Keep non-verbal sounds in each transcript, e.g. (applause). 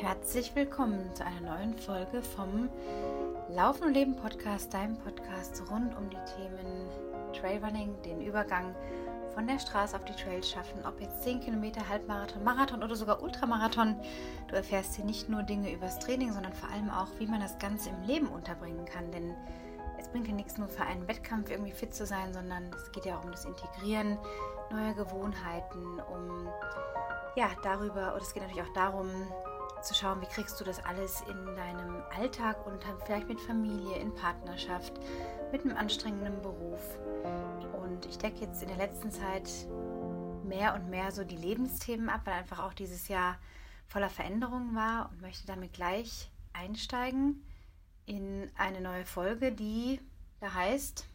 Herzlich willkommen zu einer neuen Folge vom Laufen und Leben Podcast, deinem Podcast rund um die Themen Trailrunning, den Übergang von der Straße auf die Trails schaffen, ob jetzt 10 Kilometer, Halbmarathon, Marathon oder sogar Ultramarathon. Du erfährst hier nicht nur Dinge übers Training, sondern vor allem auch, wie man das Ganze im Leben unterbringen kann. Denn es bringt ja nichts nur für einen Wettkampf irgendwie fit zu sein, sondern es geht ja auch um das Integrieren neuer Gewohnheiten, um ja darüber, und es geht natürlich auch darum, zu schauen, wie kriegst du das alles in deinem Alltag und vielleicht mit Familie, in Partnerschaft, mit einem anstrengenden Beruf. Und ich decke jetzt in der letzten Zeit mehr und mehr so die Lebensthemen ab, weil einfach auch dieses Jahr voller Veränderungen war und möchte damit gleich einsteigen in eine neue Folge, die da heißt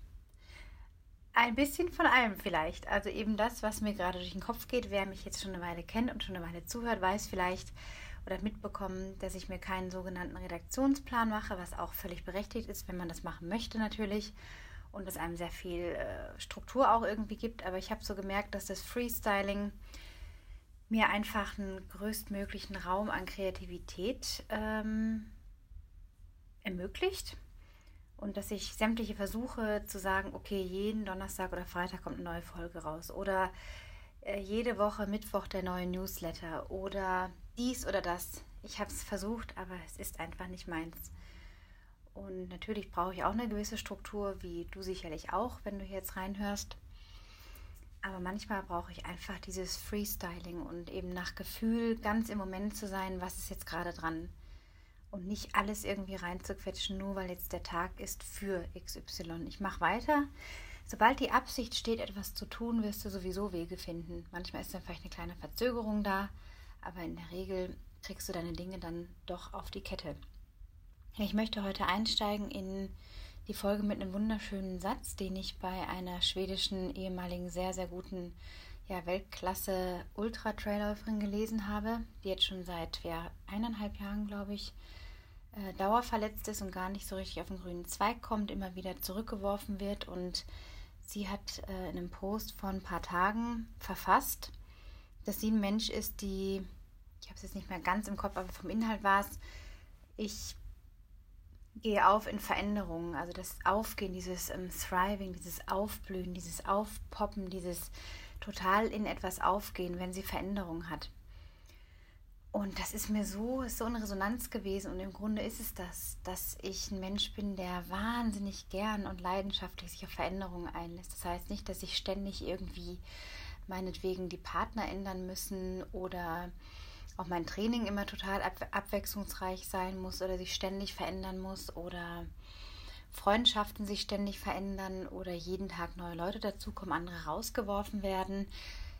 ein bisschen von allem vielleicht. Also eben das, was mir gerade durch den Kopf geht. Wer mich jetzt schon eine Weile kennt und schon eine Weile zuhört, weiß vielleicht, oder mitbekommen, dass ich mir keinen sogenannten Redaktionsplan mache, was auch völlig berechtigt ist, wenn man das machen möchte natürlich und es einem sehr viel äh, Struktur auch irgendwie gibt. Aber ich habe so gemerkt, dass das Freestyling mir einfach einen größtmöglichen Raum an Kreativität ähm, ermöglicht und dass ich sämtliche Versuche zu sagen, okay, jeden Donnerstag oder Freitag kommt eine neue Folge raus oder äh, jede Woche Mittwoch der neue Newsletter oder dies oder das. Ich habe es versucht, aber es ist einfach nicht meins. Und natürlich brauche ich auch eine gewisse Struktur, wie du sicherlich auch, wenn du jetzt reinhörst. Aber manchmal brauche ich einfach dieses Freestyling und eben nach Gefühl ganz im Moment zu sein, was ist jetzt gerade dran. Und nicht alles irgendwie reinzuquetschen, nur weil jetzt der Tag ist für XY. Ich mache weiter. Sobald die Absicht steht, etwas zu tun, wirst du sowieso Wege finden. Manchmal ist dann vielleicht eine kleine Verzögerung da, aber in der Regel kriegst du deine Dinge dann doch auf die Kette. Ich möchte heute einsteigen in die Folge mit einem wunderschönen Satz, den ich bei einer schwedischen ehemaligen sehr, sehr guten ja, Weltklasse Ultra-Trailläuferin gelesen habe, die jetzt schon seit ja, eineinhalb Jahren, glaube ich, äh, dauerverletzt ist und gar nicht so richtig auf den grünen Zweig kommt, immer wieder zurückgeworfen wird. Und sie hat äh, in einem Post vor ein paar Tagen verfasst, dass sie ein Mensch ist, die ich habe es jetzt nicht mehr ganz im Kopf, aber vom Inhalt war es, ich gehe auf in Veränderungen, also das Aufgehen, dieses ähm, Thriving, dieses Aufblühen, dieses Aufpoppen, dieses total in etwas aufgehen, wenn sie Veränderungen hat. Und das ist mir so, ist so eine Resonanz gewesen. Und im Grunde ist es das, dass ich ein Mensch bin, der wahnsinnig gern und leidenschaftlich sich auf Veränderungen einlässt. Das heißt nicht, dass ich ständig irgendwie meinetwegen die Partner ändern müssen oder auch mein Training immer total ab abwechslungsreich sein muss oder sich ständig verändern muss oder Freundschaften sich ständig verändern oder jeden Tag neue Leute dazukommen, andere rausgeworfen werden.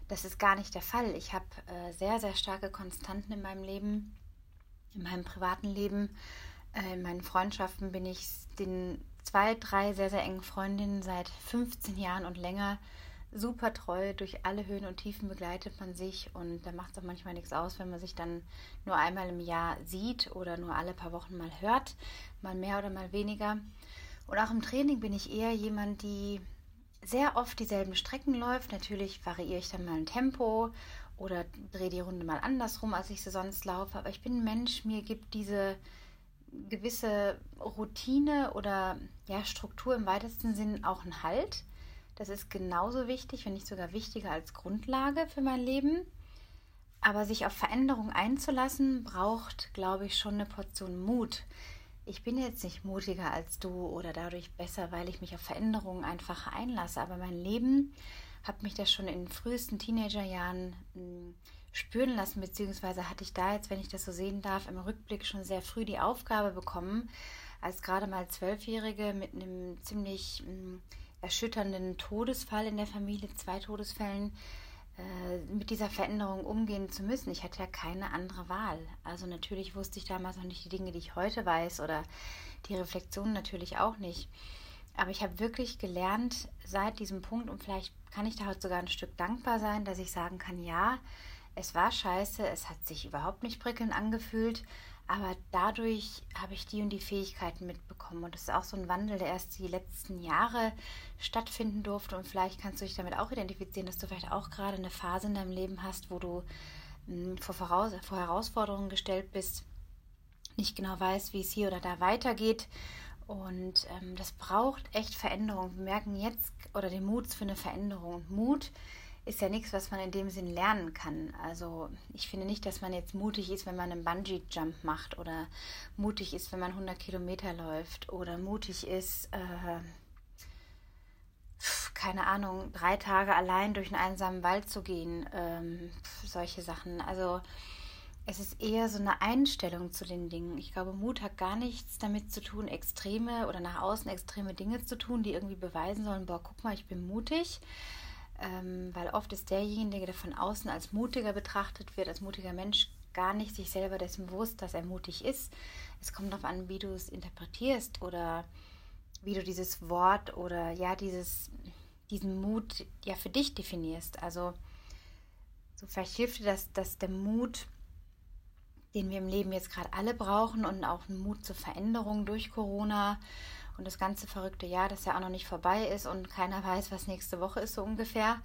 Das ist gar nicht der Fall. Ich habe äh, sehr, sehr starke Konstanten in meinem Leben, in meinem privaten Leben. Äh, in meinen Freundschaften bin ich den zwei, drei sehr, sehr engen Freundinnen seit 15 Jahren und länger super treu. Durch alle Höhen und Tiefen begleitet man sich und da macht es auch manchmal nichts aus, wenn man sich dann nur einmal im Jahr sieht oder nur alle paar Wochen mal hört, mal mehr oder mal weniger. Und auch im Training bin ich eher jemand, die sehr oft dieselben Strecken läuft. Natürlich variiere ich dann mal ein Tempo oder drehe die Runde mal andersrum, als ich sie sonst laufe. Aber ich bin ein Mensch, mir gibt diese gewisse Routine oder ja, Struktur im weitesten Sinn auch einen Halt. Das ist genauso wichtig, wenn nicht sogar wichtiger als Grundlage für mein Leben. Aber sich auf Veränderung einzulassen, braucht, glaube ich, schon eine Portion Mut. Ich bin jetzt nicht mutiger als du oder dadurch besser, weil ich mich auf Veränderungen einfach einlasse. Aber mein Leben hat mich das schon in den frühesten Teenagerjahren hm, spüren lassen, beziehungsweise hatte ich da jetzt, wenn ich das so sehen darf, im Rückblick schon sehr früh die Aufgabe bekommen, als gerade mal Zwölfjährige mit einem ziemlich hm, erschütternden Todesfall in der Familie, zwei Todesfällen, äh, mit dieser Veränderung umgehen zu müssen. Ich hatte ja keine andere Wahl. Also natürlich wusste ich damals noch nicht die Dinge, die ich heute weiß oder die Reflexion natürlich auch nicht. Aber ich habe wirklich gelernt seit diesem Punkt und vielleicht kann ich da heute sogar ein Stück dankbar sein, dass ich sagen kann, ja, es war scheiße, es hat sich überhaupt nicht prickelnd angefühlt, aber dadurch habe ich die und die Fähigkeiten mitbekommen. Und das ist auch so ein Wandel, der erst die letzten Jahre stattfinden durfte. Und vielleicht kannst du dich damit auch identifizieren, dass du vielleicht auch gerade eine Phase in deinem Leben hast, wo du hm, vor, Voraus vor Herausforderungen gestellt bist, nicht genau weiß, wie es hier oder da weitergeht. Und ähm, das braucht echt Veränderung. Wir merken jetzt oder den Mut für eine Veränderung. Und Mut ist ja nichts, was man in dem Sinn lernen kann. Also ich finde nicht, dass man jetzt mutig ist, wenn man einen Bungee-Jump macht oder mutig ist, wenn man 100 Kilometer läuft oder mutig ist, äh, keine Ahnung, drei Tage allein durch einen einsamen Wald zu gehen. Ähm, solche Sachen. Also es ist eher so eine Einstellung zu den Dingen. Ich glaube, Mut hat gar nichts damit zu tun, extreme oder nach außen extreme Dinge zu tun, die irgendwie beweisen sollen, boah, guck mal, ich bin mutig. Ähm, weil oft ist derjenige, der von außen als mutiger betrachtet wird, als mutiger Mensch, gar nicht sich selber dessen bewusst, dass er mutig ist. Es kommt darauf an, wie du es interpretierst oder wie du dieses Wort oder ja, dieses, diesen Mut ja für dich definierst. Also so vielleicht hilft dir das, dass der Mut den wir im Leben jetzt gerade alle brauchen und auch einen Mut zur Veränderung durch Corona und das ganze verrückte Jahr, das ja auch noch nicht vorbei ist und keiner (laughs) weiß, was nächste Woche ist so ungefähr,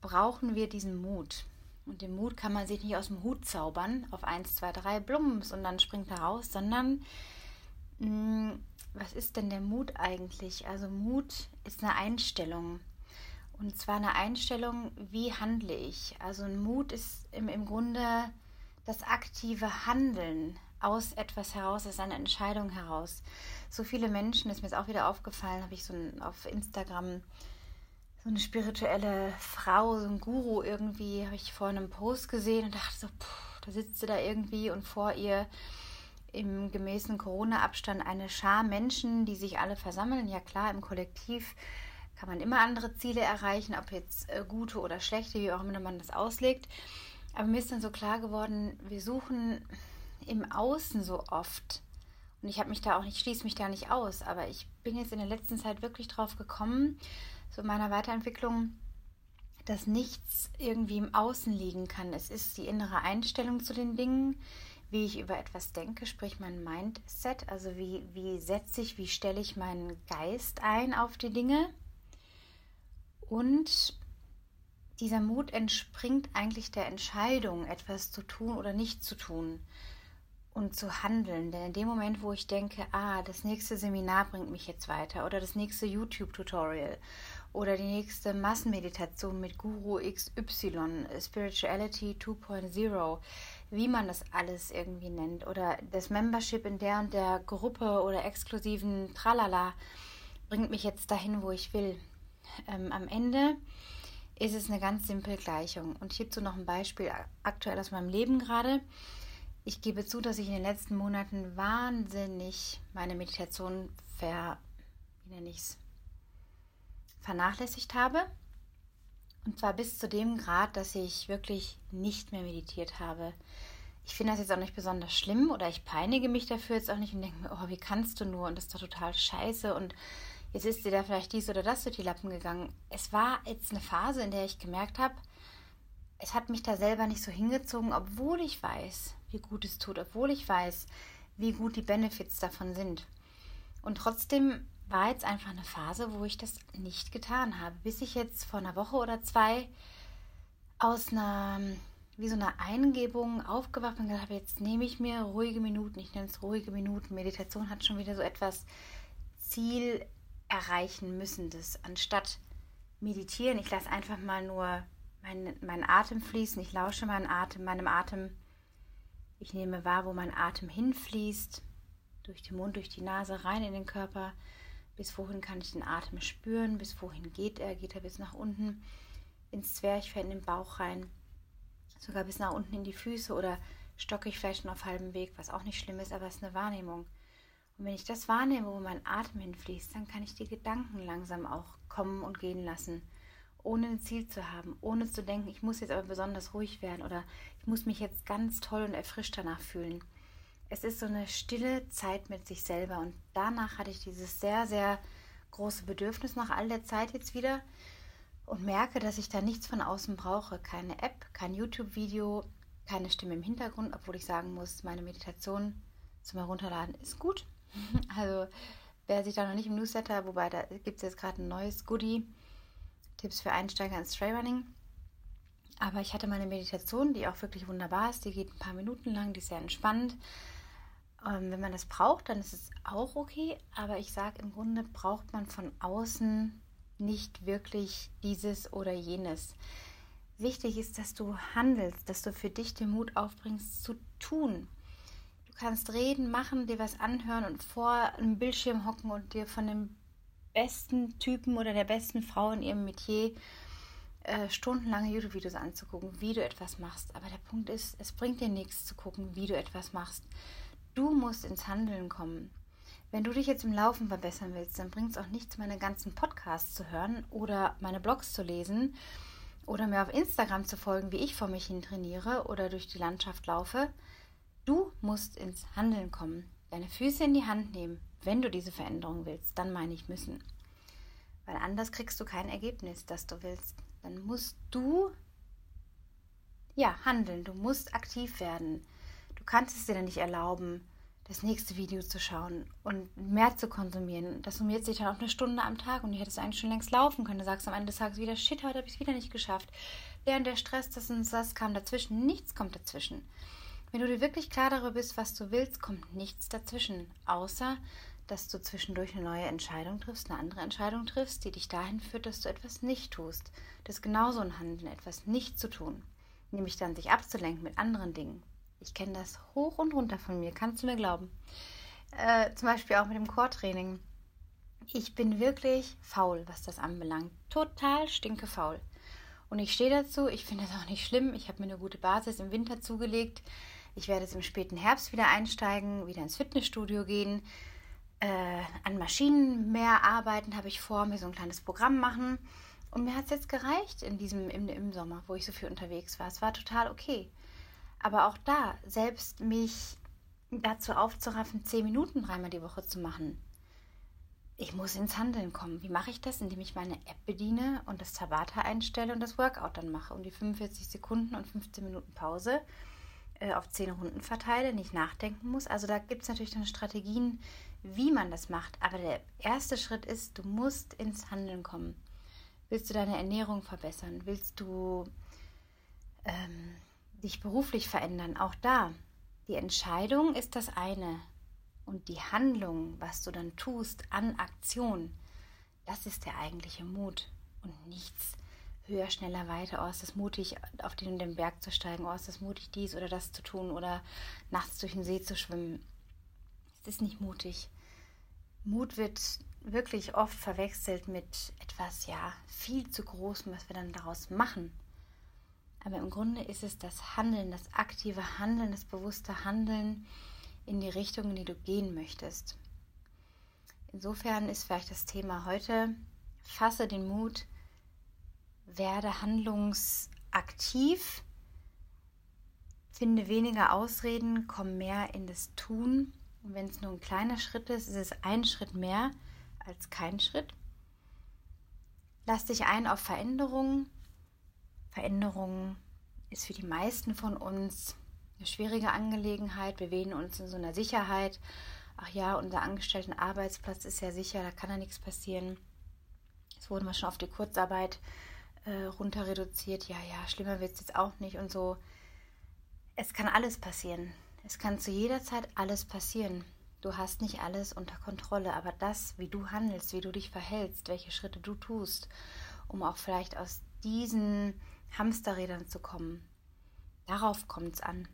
brauchen wir diesen Mut. Und den Mut kann man sich nicht aus dem Hut zaubern auf 1, 2, 3 Blums und dann springt er raus, sondern was ist denn der Mut eigentlich? Also Mut ist eine Einstellung. Und zwar eine Einstellung, wie handle ich? Also ein Mut ist im, im Grunde das aktive Handeln aus etwas heraus, aus einer Entscheidung heraus. So viele Menschen, ist mir jetzt auch wieder aufgefallen, habe ich so ein, auf Instagram so eine spirituelle Frau, so ein Guru irgendwie, habe ich vor einem Post gesehen und dachte so, pff, da sitzt sie da irgendwie und vor ihr im gemäßen Corona-Abstand eine Schar Menschen, die sich alle versammeln. Ja klar, im Kollektiv kann man immer andere Ziele erreichen, ob jetzt äh, gute oder schlechte, wie auch immer man das auslegt. Aber mir ist dann so klar geworden, wir suchen im Außen so oft. Und ich habe mich da auch nicht, schließe mich da nicht aus, aber ich bin jetzt in der letzten Zeit wirklich drauf gekommen, so in meiner Weiterentwicklung, dass nichts irgendwie im Außen liegen kann. Es ist die innere Einstellung zu den Dingen, wie ich über etwas denke, sprich mein Mindset, also wie, wie setze ich, wie stelle ich meinen Geist ein auf die Dinge. Und dieser Mut entspringt eigentlich der Entscheidung, etwas zu tun oder nicht zu tun und zu handeln. Denn in dem Moment, wo ich denke, ah, das nächste Seminar bringt mich jetzt weiter oder das nächste YouTube-Tutorial oder die nächste Massenmeditation mit Guru XY, Spirituality 2.0, wie man das alles irgendwie nennt, oder das Membership in der und der Gruppe oder exklusiven Tralala, bringt mich jetzt dahin, wo ich will. Ähm, am Ende ist es eine ganz simple Gleichung. Und hierzu noch ein Beispiel aktuell aus meinem Leben gerade. Ich gebe zu, dass ich in den letzten Monaten wahnsinnig meine Meditation ver, wie nenne ich's, vernachlässigt habe. Und zwar bis zu dem Grad, dass ich wirklich nicht mehr meditiert habe. Ich finde das jetzt auch nicht besonders schlimm oder ich peinige mich dafür jetzt auch nicht und denke mir, oh, wie kannst du nur und das ist doch total scheiße und jetzt ist dir da vielleicht dies oder das durch die Lappen gegangen. Es war jetzt eine Phase, in der ich gemerkt habe, es hat mich da selber nicht so hingezogen, obwohl ich weiß, wie gut es tut, obwohl ich weiß, wie gut die Benefits davon sind. Und trotzdem war jetzt einfach eine Phase, wo ich das nicht getan habe, bis ich jetzt vor einer Woche oder zwei aus einer, wie so einer Eingebung aufgewacht und habe, jetzt nehme ich mir ruhige Minuten, ich nenne es ruhige Minuten. Meditation hat schon wieder so etwas Ziel erreichen müssen, das anstatt meditieren, ich lasse einfach mal nur meinen mein Atem fließen, ich lausche meinen Atem, meinem Atem. Ich nehme wahr, wo mein Atem hinfließt, durch den Mund, durch die Nase, rein in den Körper. Bis wohin kann ich den Atem spüren? Bis wohin geht er? Geht er bis nach unten ins Zwerchfell, in den Bauch rein? Sogar bis nach unten in die Füße oder stocke ich vielleicht noch auf halbem Weg, was auch nicht schlimm ist, aber es ist eine Wahrnehmung. Und wenn ich das wahrnehme, wo mein Atem hinfließt, dann kann ich die Gedanken langsam auch kommen und gehen lassen, ohne ein Ziel zu haben, ohne zu denken, ich muss jetzt aber besonders ruhig werden oder ich muss mich jetzt ganz toll und erfrischt danach fühlen. Es ist so eine stille Zeit mit sich selber und danach hatte ich dieses sehr, sehr große Bedürfnis nach all der Zeit jetzt wieder und merke, dass ich da nichts von außen brauche. Keine App, kein YouTube-Video, keine Stimme im Hintergrund, obwohl ich sagen muss, meine Meditation zum Herunterladen ist gut. (laughs) Also wer sich da noch nicht im Newsletter, wobei da gibt es jetzt gerade ein neues Goodie, Tipps für Einsteiger ins Trailrunning. Aber ich hatte meine Meditation, die auch wirklich wunderbar ist. Die geht ein paar Minuten lang, die ist sehr entspannt. Ähm, wenn man das braucht, dann ist es auch okay. Aber ich sage, im Grunde braucht man von außen nicht wirklich dieses oder jenes. Wichtig ist, dass du handelst, dass du für dich den Mut aufbringst zu tun. Du kannst reden, machen, dir was anhören und vor einem Bildschirm hocken und dir von dem besten Typen oder der besten Frau in ihrem Metier äh, stundenlange YouTube-Videos anzugucken, wie du etwas machst. Aber der Punkt ist, es bringt dir nichts zu gucken, wie du etwas machst. Du musst ins Handeln kommen. Wenn du dich jetzt im Laufen verbessern willst, dann bringt es auch nichts, meine ganzen Podcasts zu hören oder meine Blogs zu lesen oder mir auf Instagram zu folgen, wie ich vor mich hin trainiere oder durch die Landschaft laufe. Du musst ins Handeln kommen, deine Füße in die Hand nehmen, wenn du diese Veränderung willst. Dann meine ich müssen. Weil anders kriegst du kein Ergebnis, das du willst. Dann musst du ja handeln, du musst aktiv werden. Du kannst es dir dann nicht erlauben, das nächste Video zu schauen und mehr zu konsumieren. Das summiert sich dann auf eine Stunde am Tag und du hättest eigentlich schon längst laufen können. Du sagst am Ende des Tages wieder, shit, heute habe ich es wieder nicht geschafft. Und der Stress, das und das kam dazwischen. Nichts kommt dazwischen. Wenn du dir wirklich klar darüber bist, was du willst, kommt nichts dazwischen. Außer, dass du zwischendurch eine neue Entscheidung triffst, eine andere Entscheidung triffst, die dich dahin führt, dass du etwas nicht tust. Das ist genauso ein Handeln, etwas nicht zu tun. Nämlich dann sich abzulenken mit anderen Dingen. Ich kenne das hoch und runter von mir, kannst du mir glauben. Äh, zum Beispiel auch mit dem Chortraining. Ich bin wirklich faul, was das anbelangt. Total stinke faul. Und ich stehe dazu, ich finde das auch nicht schlimm. Ich habe mir eine gute Basis im Winter zugelegt. Ich werde jetzt im späten Herbst wieder einsteigen, wieder ins Fitnessstudio gehen. Äh, an Maschinen mehr arbeiten habe ich vor, mir so ein kleines Programm machen. Und mir hat es jetzt gereicht in diesem, im, im Sommer, wo ich so viel unterwegs war. Es war total okay. Aber auch da, selbst mich dazu aufzuraffen, zehn Minuten dreimal die Woche zu machen. Ich muss ins Handeln kommen. Wie mache ich das? Indem ich meine App bediene und das Tabata einstelle und das Workout dann mache und die 45 Sekunden und 15 Minuten Pause äh, auf 10 Runden verteile, nicht nachdenken muss. Also da gibt es natürlich dann Strategien, wie man das macht. Aber der erste Schritt ist, du musst ins Handeln kommen. Willst du deine Ernährung verbessern? Willst du ähm, dich beruflich verändern, auch da. Die Entscheidung ist das eine und die Handlung, was du dann tust an Aktion, das ist der eigentliche Mut und nichts höher, schneller, weiter. Oh, ist das mutig, auf den, den Berg zu steigen? Oh, ist das mutig, dies oder das zu tun oder nachts durch den See zu schwimmen? Es ist nicht mutig. Mut wird wirklich oft verwechselt mit etwas, ja, viel zu großem, was wir dann daraus machen. Aber im Grunde ist es das Handeln, das aktive Handeln, das bewusste Handeln in die Richtung, in die du gehen möchtest. Insofern ist vielleicht das Thema heute, fasse den Mut, werde handlungsaktiv, finde weniger Ausreden, komm mehr in das Tun. Und wenn es nur ein kleiner Schritt ist, ist es ein Schritt mehr als kein Schritt. Lass dich ein auf Veränderungen, Veränderung ist für die meisten von uns eine schwierige Angelegenheit. Wir wählen uns in so einer Sicherheit. Ach ja, unser angestellten Arbeitsplatz ist ja sicher, da kann ja nichts passieren. Es wurde mal schon auf die Kurzarbeit äh, runter reduziert. Ja, ja, schlimmer wird es jetzt auch nicht und so. Es kann alles passieren. Es kann zu jeder Zeit alles passieren. Du hast nicht alles unter Kontrolle, aber das, wie du handelst, wie du dich verhältst, welche Schritte du tust, um auch vielleicht aus diesen Hamsterrädern zu kommen. Darauf kommt es an.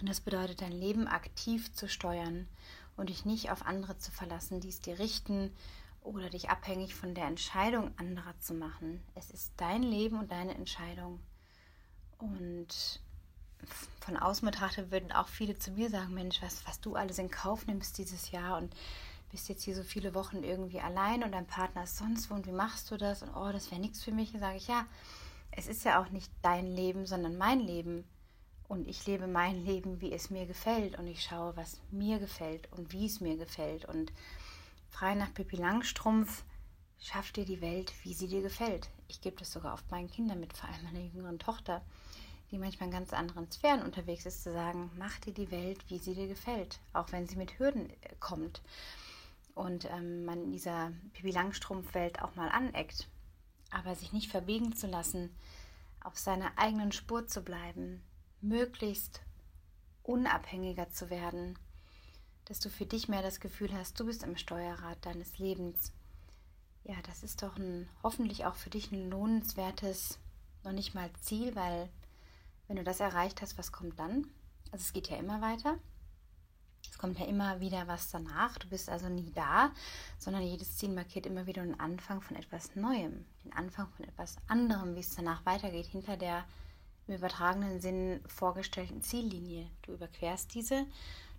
Und das bedeutet, dein Leben aktiv zu steuern und dich nicht auf andere zu verlassen, die es dir richten oder dich abhängig von der Entscheidung anderer zu machen. Es ist dein Leben und deine Entscheidung. Und von außen betrachtet würden auch viele zu mir sagen, Mensch, was, was du alles in Kauf nimmst dieses Jahr und bist jetzt hier so viele Wochen irgendwie allein und dein Partner ist sonst wo und wie machst du das? Und oh, das wäre nichts für mich. Und sage ich, ja, es ist ja auch nicht dein Leben, sondern mein Leben. Und ich lebe mein (laughs) Leben, wie es mir gefällt. Und ich schaue, was mir gefällt und wie es mir gefällt. Und frei nach Pippi Langstrumpf, schaff dir die Welt, wie sie dir gefällt. Ich gebe das sogar oft meinen Kindern mit, vor allem meiner jüngeren Tochter, die manchmal in ganz anderen Sphären unterwegs ist, zu sagen, mach dir die Welt, wie sie dir gefällt. Auch wenn sie mit Hürden äh, kommt. Und ähm, man in dieser Pippi Langstrumpf-Welt auch mal aneckt aber sich nicht verbiegen zu lassen auf seiner eigenen Spur zu bleiben, möglichst unabhängiger zu werden, dass du für dich mehr das Gefühl hast, du bist im Steuerrad deines Lebens. Ja, das ist doch ein hoffentlich auch für dich ein lohnenswertes, noch nicht mal Ziel, weil wenn du das erreicht hast, was kommt dann? Also es geht ja immer weiter. Es kommt ja immer wieder was danach. Du bist also nie da, sondern jedes Ziel markiert immer wieder den Anfang von etwas Neuem, den Anfang von etwas anderem, wie es danach weitergeht, hinter der im übertragenen Sinn vorgestellten Ziellinie. Du überquerst diese,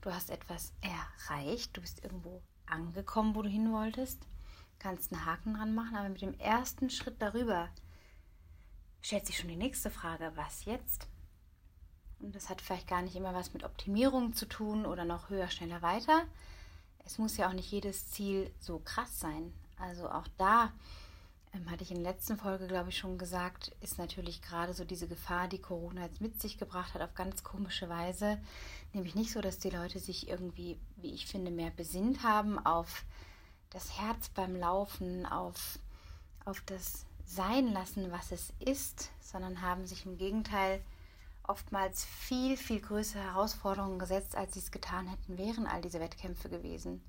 du hast etwas erreicht, du bist irgendwo angekommen, wo du hin wolltest, kannst einen Haken dran machen, aber mit dem ersten Schritt darüber stellt sich schon die nächste Frage, was jetzt? Und das hat vielleicht gar nicht immer was mit Optimierung zu tun oder noch höher, schneller, weiter. Es muss ja auch nicht jedes Ziel so krass sein. Also auch da, ähm, hatte ich in der letzten Folge, glaube ich, schon gesagt, ist natürlich gerade so diese Gefahr, die Corona jetzt mit sich gebracht hat, auf ganz komische Weise. Nämlich nicht so, dass die Leute sich irgendwie, wie ich finde, mehr besinnt haben auf das Herz beim Laufen, auf, auf das Sein lassen, was es ist, sondern haben sich im Gegenteil oftmals viel, viel größere Herausforderungen gesetzt, als sie es getan hätten, wären all diese Wettkämpfe gewesen.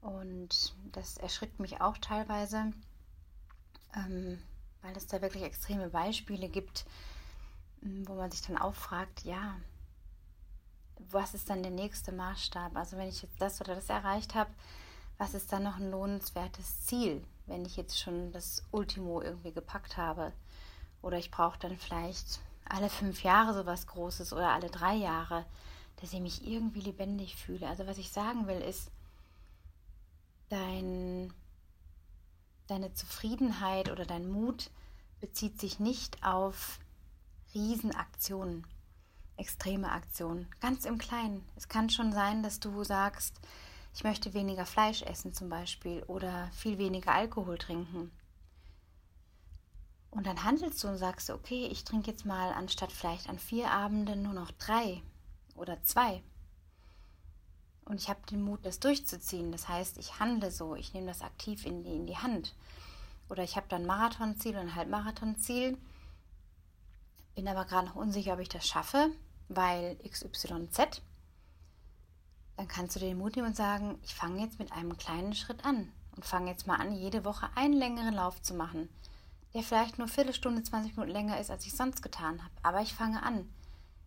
Und das erschrickt mich auch teilweise, ähm, weil es da wirklich extreme Beispiele gibt, hm, wo man sich dann auch fragt, ja, was ist dann der nächste Maßstab? Also wenn ich jetzt das oder das erreicht habe, was ist dann noch ein lohnenswertes Ziel, wenn ich jetzt schon das Ultimo irgendwie gepackt habe? Oder ich brauche dann vielleicht alle fünf Jahre sowas Großes oder alle drei Jahre, dass ich mich irgendwie lebendig fühle. Also was ich sagen will ist, dein, deine Zufriedenheit oder dein Mut bezieht sich nicht auf Riesenaktionen, extreme Aktionen, ganz im Kleinen. Es kann schon sein, dass du sagst, ich möchte weniger Fleisch essen zum Beispiel oder viel weniger Alkohol trinken und dann handelst du und sagst, okay, ich trinke jetzt mal anstatt vielleicht an vier Abenden nur noch drei oder zwei. Und ich habe den Mut, das durchzuziehen. Das heißt, ich handle so, ich nehme das aktiv in die, in die Hand. Oder ich habe dann Marathonziel und Halbmarathonziel, bin aber gerade noch unsicher, ob ich das schaffe, weil XYZ. Dann kannst du den Mut nehmen und sagen, ich fange jetzt mit einem kleinen Schritt an und fange jetzt mal an, jede Woche einen längeren Lauf zu machen der vielleicht nur Viertelstunde, 20 Minuten länger ist, als ich sonst getan habe. Aber ich fange an.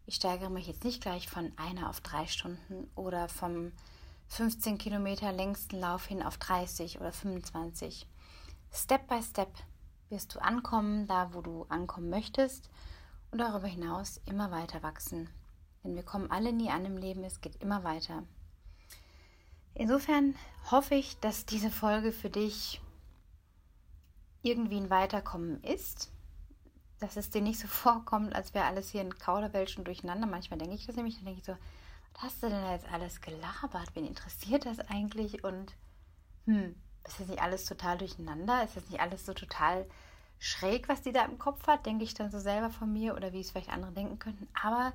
Ich steigere mich jetzt nicht gleich von einer auf drei Stunden oder vom 15 Kilometer längsten Lauf hin auf 30 oder 25. Step by Step wirst du ankommen, da wo du ankommen möchtest und darüber hinaus immer weiter wachsen. Denn wir kommen alle nie an im Leben, es geht immer weiter. Insofern hoffe ich, dass diese Folge für dich irgendwie ein Weiterkommen ist, dass es dir nicht so (laughs) vorkommt, als wäre alles hier in Kauderwelschen durcheinander. Manchmal denke ich das nämlich, dann denke ich so, was hast du denn da jetzt alles gelabert? Wen interessiert das eigentlich? Und hm, ist das nicht alles total durcheinander? Ist das nicht alles so total schräg, was die da im Kopf hat? Denke ich dann so selber von mir oder wie es vielleicht andere denken könnten. Aber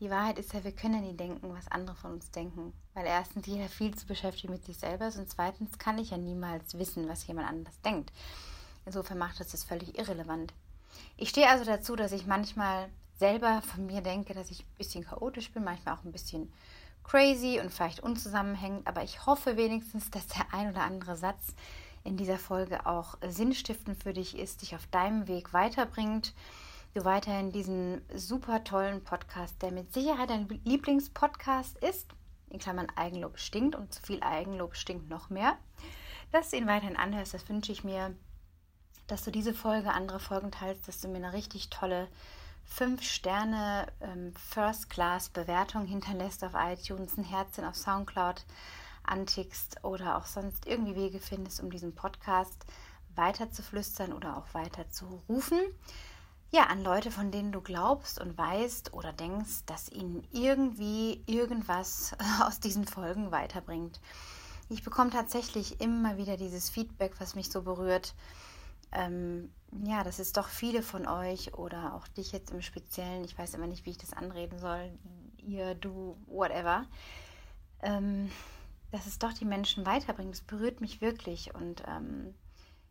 die Wahrheit ist ja, wir können ja nie denken, was andere von uns denken. Weil erstens jeder viel zu beschäftigt mit sich selber ist und zweitens kann ich ja niemals wissen, was jemand anders denkt. Insofern macht es das völlig irrelevant. Ich stehe also dazu, dass ich manchmal selber von mir denke, dass ich ein bisschen chaotisch bin, manchmal auch ein bisschen crazy und vielleicht unzusammenhängend, aber ich hoffe wenigstens, dass der ein oder andere Satz in dieser Folge auch sinnstiftend für dich ist, dich auf deinem Weg weiterbringt, du weiterhin diesen super tollen Podcast, der mit Sicherheit dein Lieblingspodcast ist, in Klammern Eigenlob stinkt und zu viel Eigenlob stinkt noch mehr, dass du ihn weiterhin anhörst, das wünsche ich mir dass du diese Folge, andere Folgen teilst, dass du mir eine richtig tolle 5 Sterne ähm, hinterlässt auf iTunes, ein Herzchen auf Soundcloud antickst oder auch sonst irgendwie Wege findest, um diesen Podcast weiter zu flüstern oder auch weiter zu rufen. Ja, an Leute, von denen du glaubst und weißt oder denkst, dass ihnen irgendwie irgendwas (laughs) aus diesen Folgen weiterbringt. Ich bekomme tatsächlich immer wieder dieses Feedback, was mich so berührt ähm, ja, dass es doch viele von euch oder auch dich jetzt im Speziellen, ich weiß immer nicht, wie ich das anreden soll, ihr, du, whatever, ähm, dass es doch die Menschen weiterbringt. Das berührt mich wirklich. Und ähm,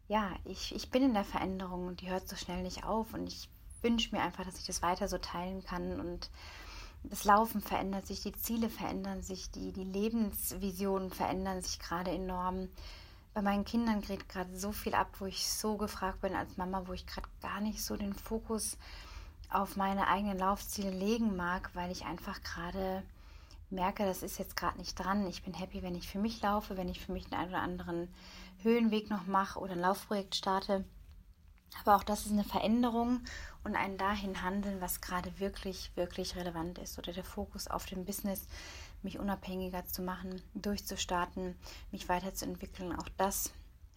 ja, ich, ich bin in der Veränderung und die hört so schnell nicht auf. Und ich wünsche mir einfach, dass ich das weiter so teilen kann. Und das Laufen verändert sich, die Ziele verändern sich, die, die Lebensvisionen verändern sich gerade enorm. Bei meinen Kindern geht gerade so viel ab, wo ich so gefragt bin als Mama, wo ich gerade gar nicht so den Fokus auf meine eigenen Laufziele legen mag, weil ich einfach gerade merke, das ist jetzt gerade nicht dran. Ich bin happy, wenn ich für mich laufe, wenn ich für mich einen oder anderen Höhenweg noch mache oder ein Laufprojekt starte. Aber auch das ist eine Veränderung und ein dahin handeln, was gerade wirklich, wirklich relevant ist. Oder der Fokus auf dem Business, mich unabhängiger zu machen, durchzustarten, mich weiterzuentwickeln. Auch das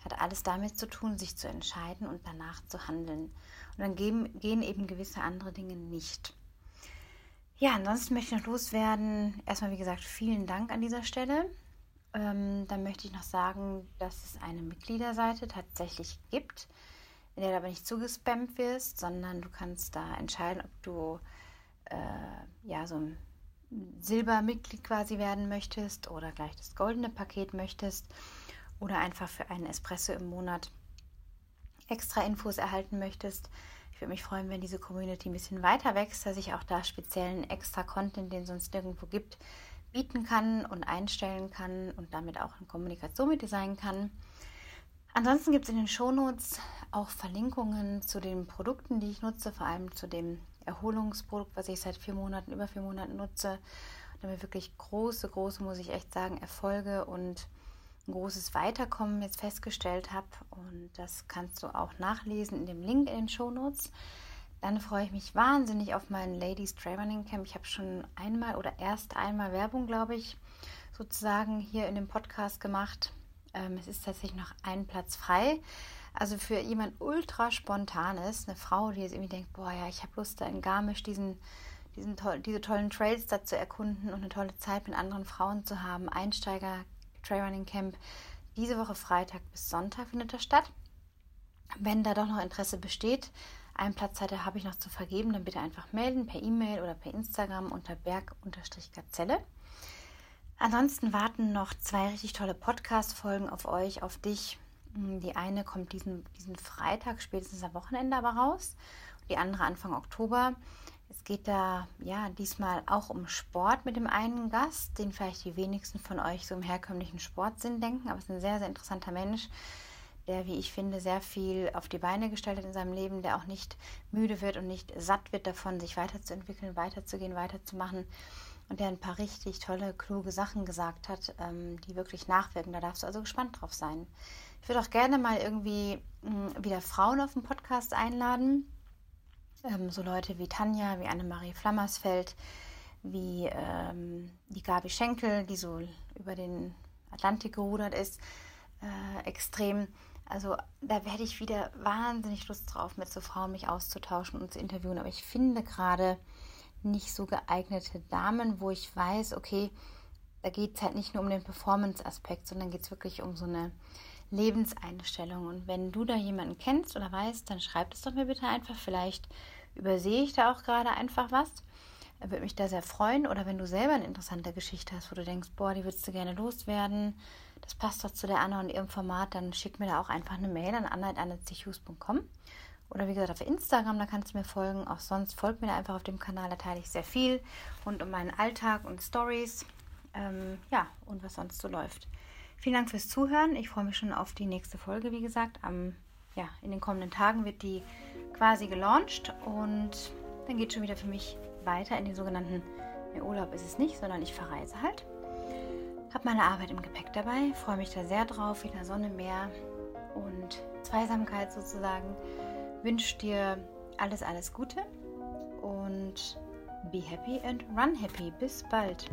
hat alles damit zu tun, sich zu entscheiden und danach zu handeln. Und dann gehen, gehen eben gewisse andere Dinge nicht. Ja, ansonsten möchte ich noch loswerden. Erstmal, wie gesagt, vielen Dank an dieser Stelle. Ähm, dann möchte ich noch sagen, dass es eine Mitgliederseite tatsächlich gibt in der du aber nicht zugespammt wirst, sondern du kannst da entscheiden, ob du äh, ja so ein Silbermitglied quasi werden möchtest oder gleich das goldene Paket möchtest oder einfach für einen Espresso im Monat extra Infos erhalten möchtest. Ich würde mich freuen, wenn diese Community ein bisschen weiter wächst, dass ich auch da speziellen extra Content, den es sonst nirgendwo gibt, bieten kann und einstellen kann und damit auch in Kommunikation mit dir sein kann. Ansonsten gibt es in den Shownotes auch Verlinkungen zu den Produkten, die ich nutze, vor allem zu dem Erholungsprodukt, was ich seit vier Monaten, über vier Monaten nutze. Damit wirklich große, große, muss ich echt sagen, Erfolge und ein großes Weiterkommen jetzt festgestellt habe. Und das kannst du auch nachlesen in dem Link in den Shownotes. Dann freue ich mich wahnsinnig auf mein Ladies Traveling Camp. Ich habe schon einmal oder erst einmal Werbung, glaube ich, sozusagen hier in dem Podcast gemacht. Ähm, es ist tatsächlich noch ein Platz frei. Also für jemand ultra spontanes, eine Frau, die jetzt irgendwie denkt, boah ja, ich habe Lust, da in Garmisch diesen, diesen toll, diese tollen Trails da zu erkunden und eine tolle Zeit mit anderen Frauen zu haben. Einsteiger Trailrunning Camp. Diese Woche Freitag bis Sonntag findet das statt. Wenn da doch noch Interesse besteht, einen Platz habe ich noch zu vergeben, dann bitte einfach melden per E-Mail oder per Instagram unter berg-gazelle. Ansonsten warten noch zwei richtig tolle Podcast-Folgen auf euch, auf dich. Hm, die eine kommt diesen, diesen Freitag, spätestens am Wochenende aber raus. Die andere Anfang Oktober. Es geht da ja diesmal auch um Sport mit dem einen Gast, den vielleicht die wenigsten von euch so im herkömmlichen Sportsinn denken, aber es ist ein sehr, sehr interessanter Mensch, der, wie ich finde, sehr viel auf die Beine gestellt hat in seinem Leben, der auch nicht müde wird und nicht satt wird davon, sich weiterzuentwickeln, weiterzugehen, weiterzumachen und der ein paar richtig tolle, kluge Sachen gesagt hat, ähm, die wirklich nachwirken. Da darfst du also gespannt drauf sein. Ich würde auch gerne mal irgendwie mh, hm, wieder Frauen auf den Podcast einladen. Ähm, so Leute wie Tanja, wie Annemarie Flammersfeld, wie ähm, die Gabi Schenkel, die so über den Atlantik gerudert ist, äh, extrem. Also da werde ich wieder wahnsinnig Lust drauf, mit so Frauen mich auszutauschen und zu interviewen. Aber ich finde gerade, nicht so geeignete Damen, wo ich weiß, okay, da geht es halt nicht nur um den Performance-Aspekt, sondern geht es wirklich um so eine Lebenseinstellung. Und wenn du da jemanden kennst oder weißt, dann schreib es doch mir bitte einfach. Vielleicht übersehe ich da auch gerade einfach was. Er würde mich da sehr freuen. Oder wenn du selber eine interessante Geschichte hast, wo du denkst, boah, die würdest du gerne loswerden, das passt doch zu der Anna und ihrem Format, dann schick mir da auch einfach eine Mail an anna.annezichus.com. Oder wie gesagt, auf Instagram, da kannst du mir folgen. Auch sonst folgt mir da einfach auf dem Kanal, da teile ich sehr viel rund um meinen Alltag und Stories. Ähm, ja, und was sonst so läuft. Vielen Dank fürs Zuhören. Ich freue mich schon auf die nächste Folge, wie gesagt. Am, ja, in den kommenden Tagen wird die quasi gelauncht und dann geht schon wieder für mich weiter in den sogenannten, mehr Urlaub ist es nicht, sondern ich verreise halt. Habe meine Arbeit im Gepäck dabei, freue mich da sehr drauf, wieder Sonne, Meer und Zweisamkeit sozusagen wünsche dir alles, alles Gute und be happy and run happy. Bis bald.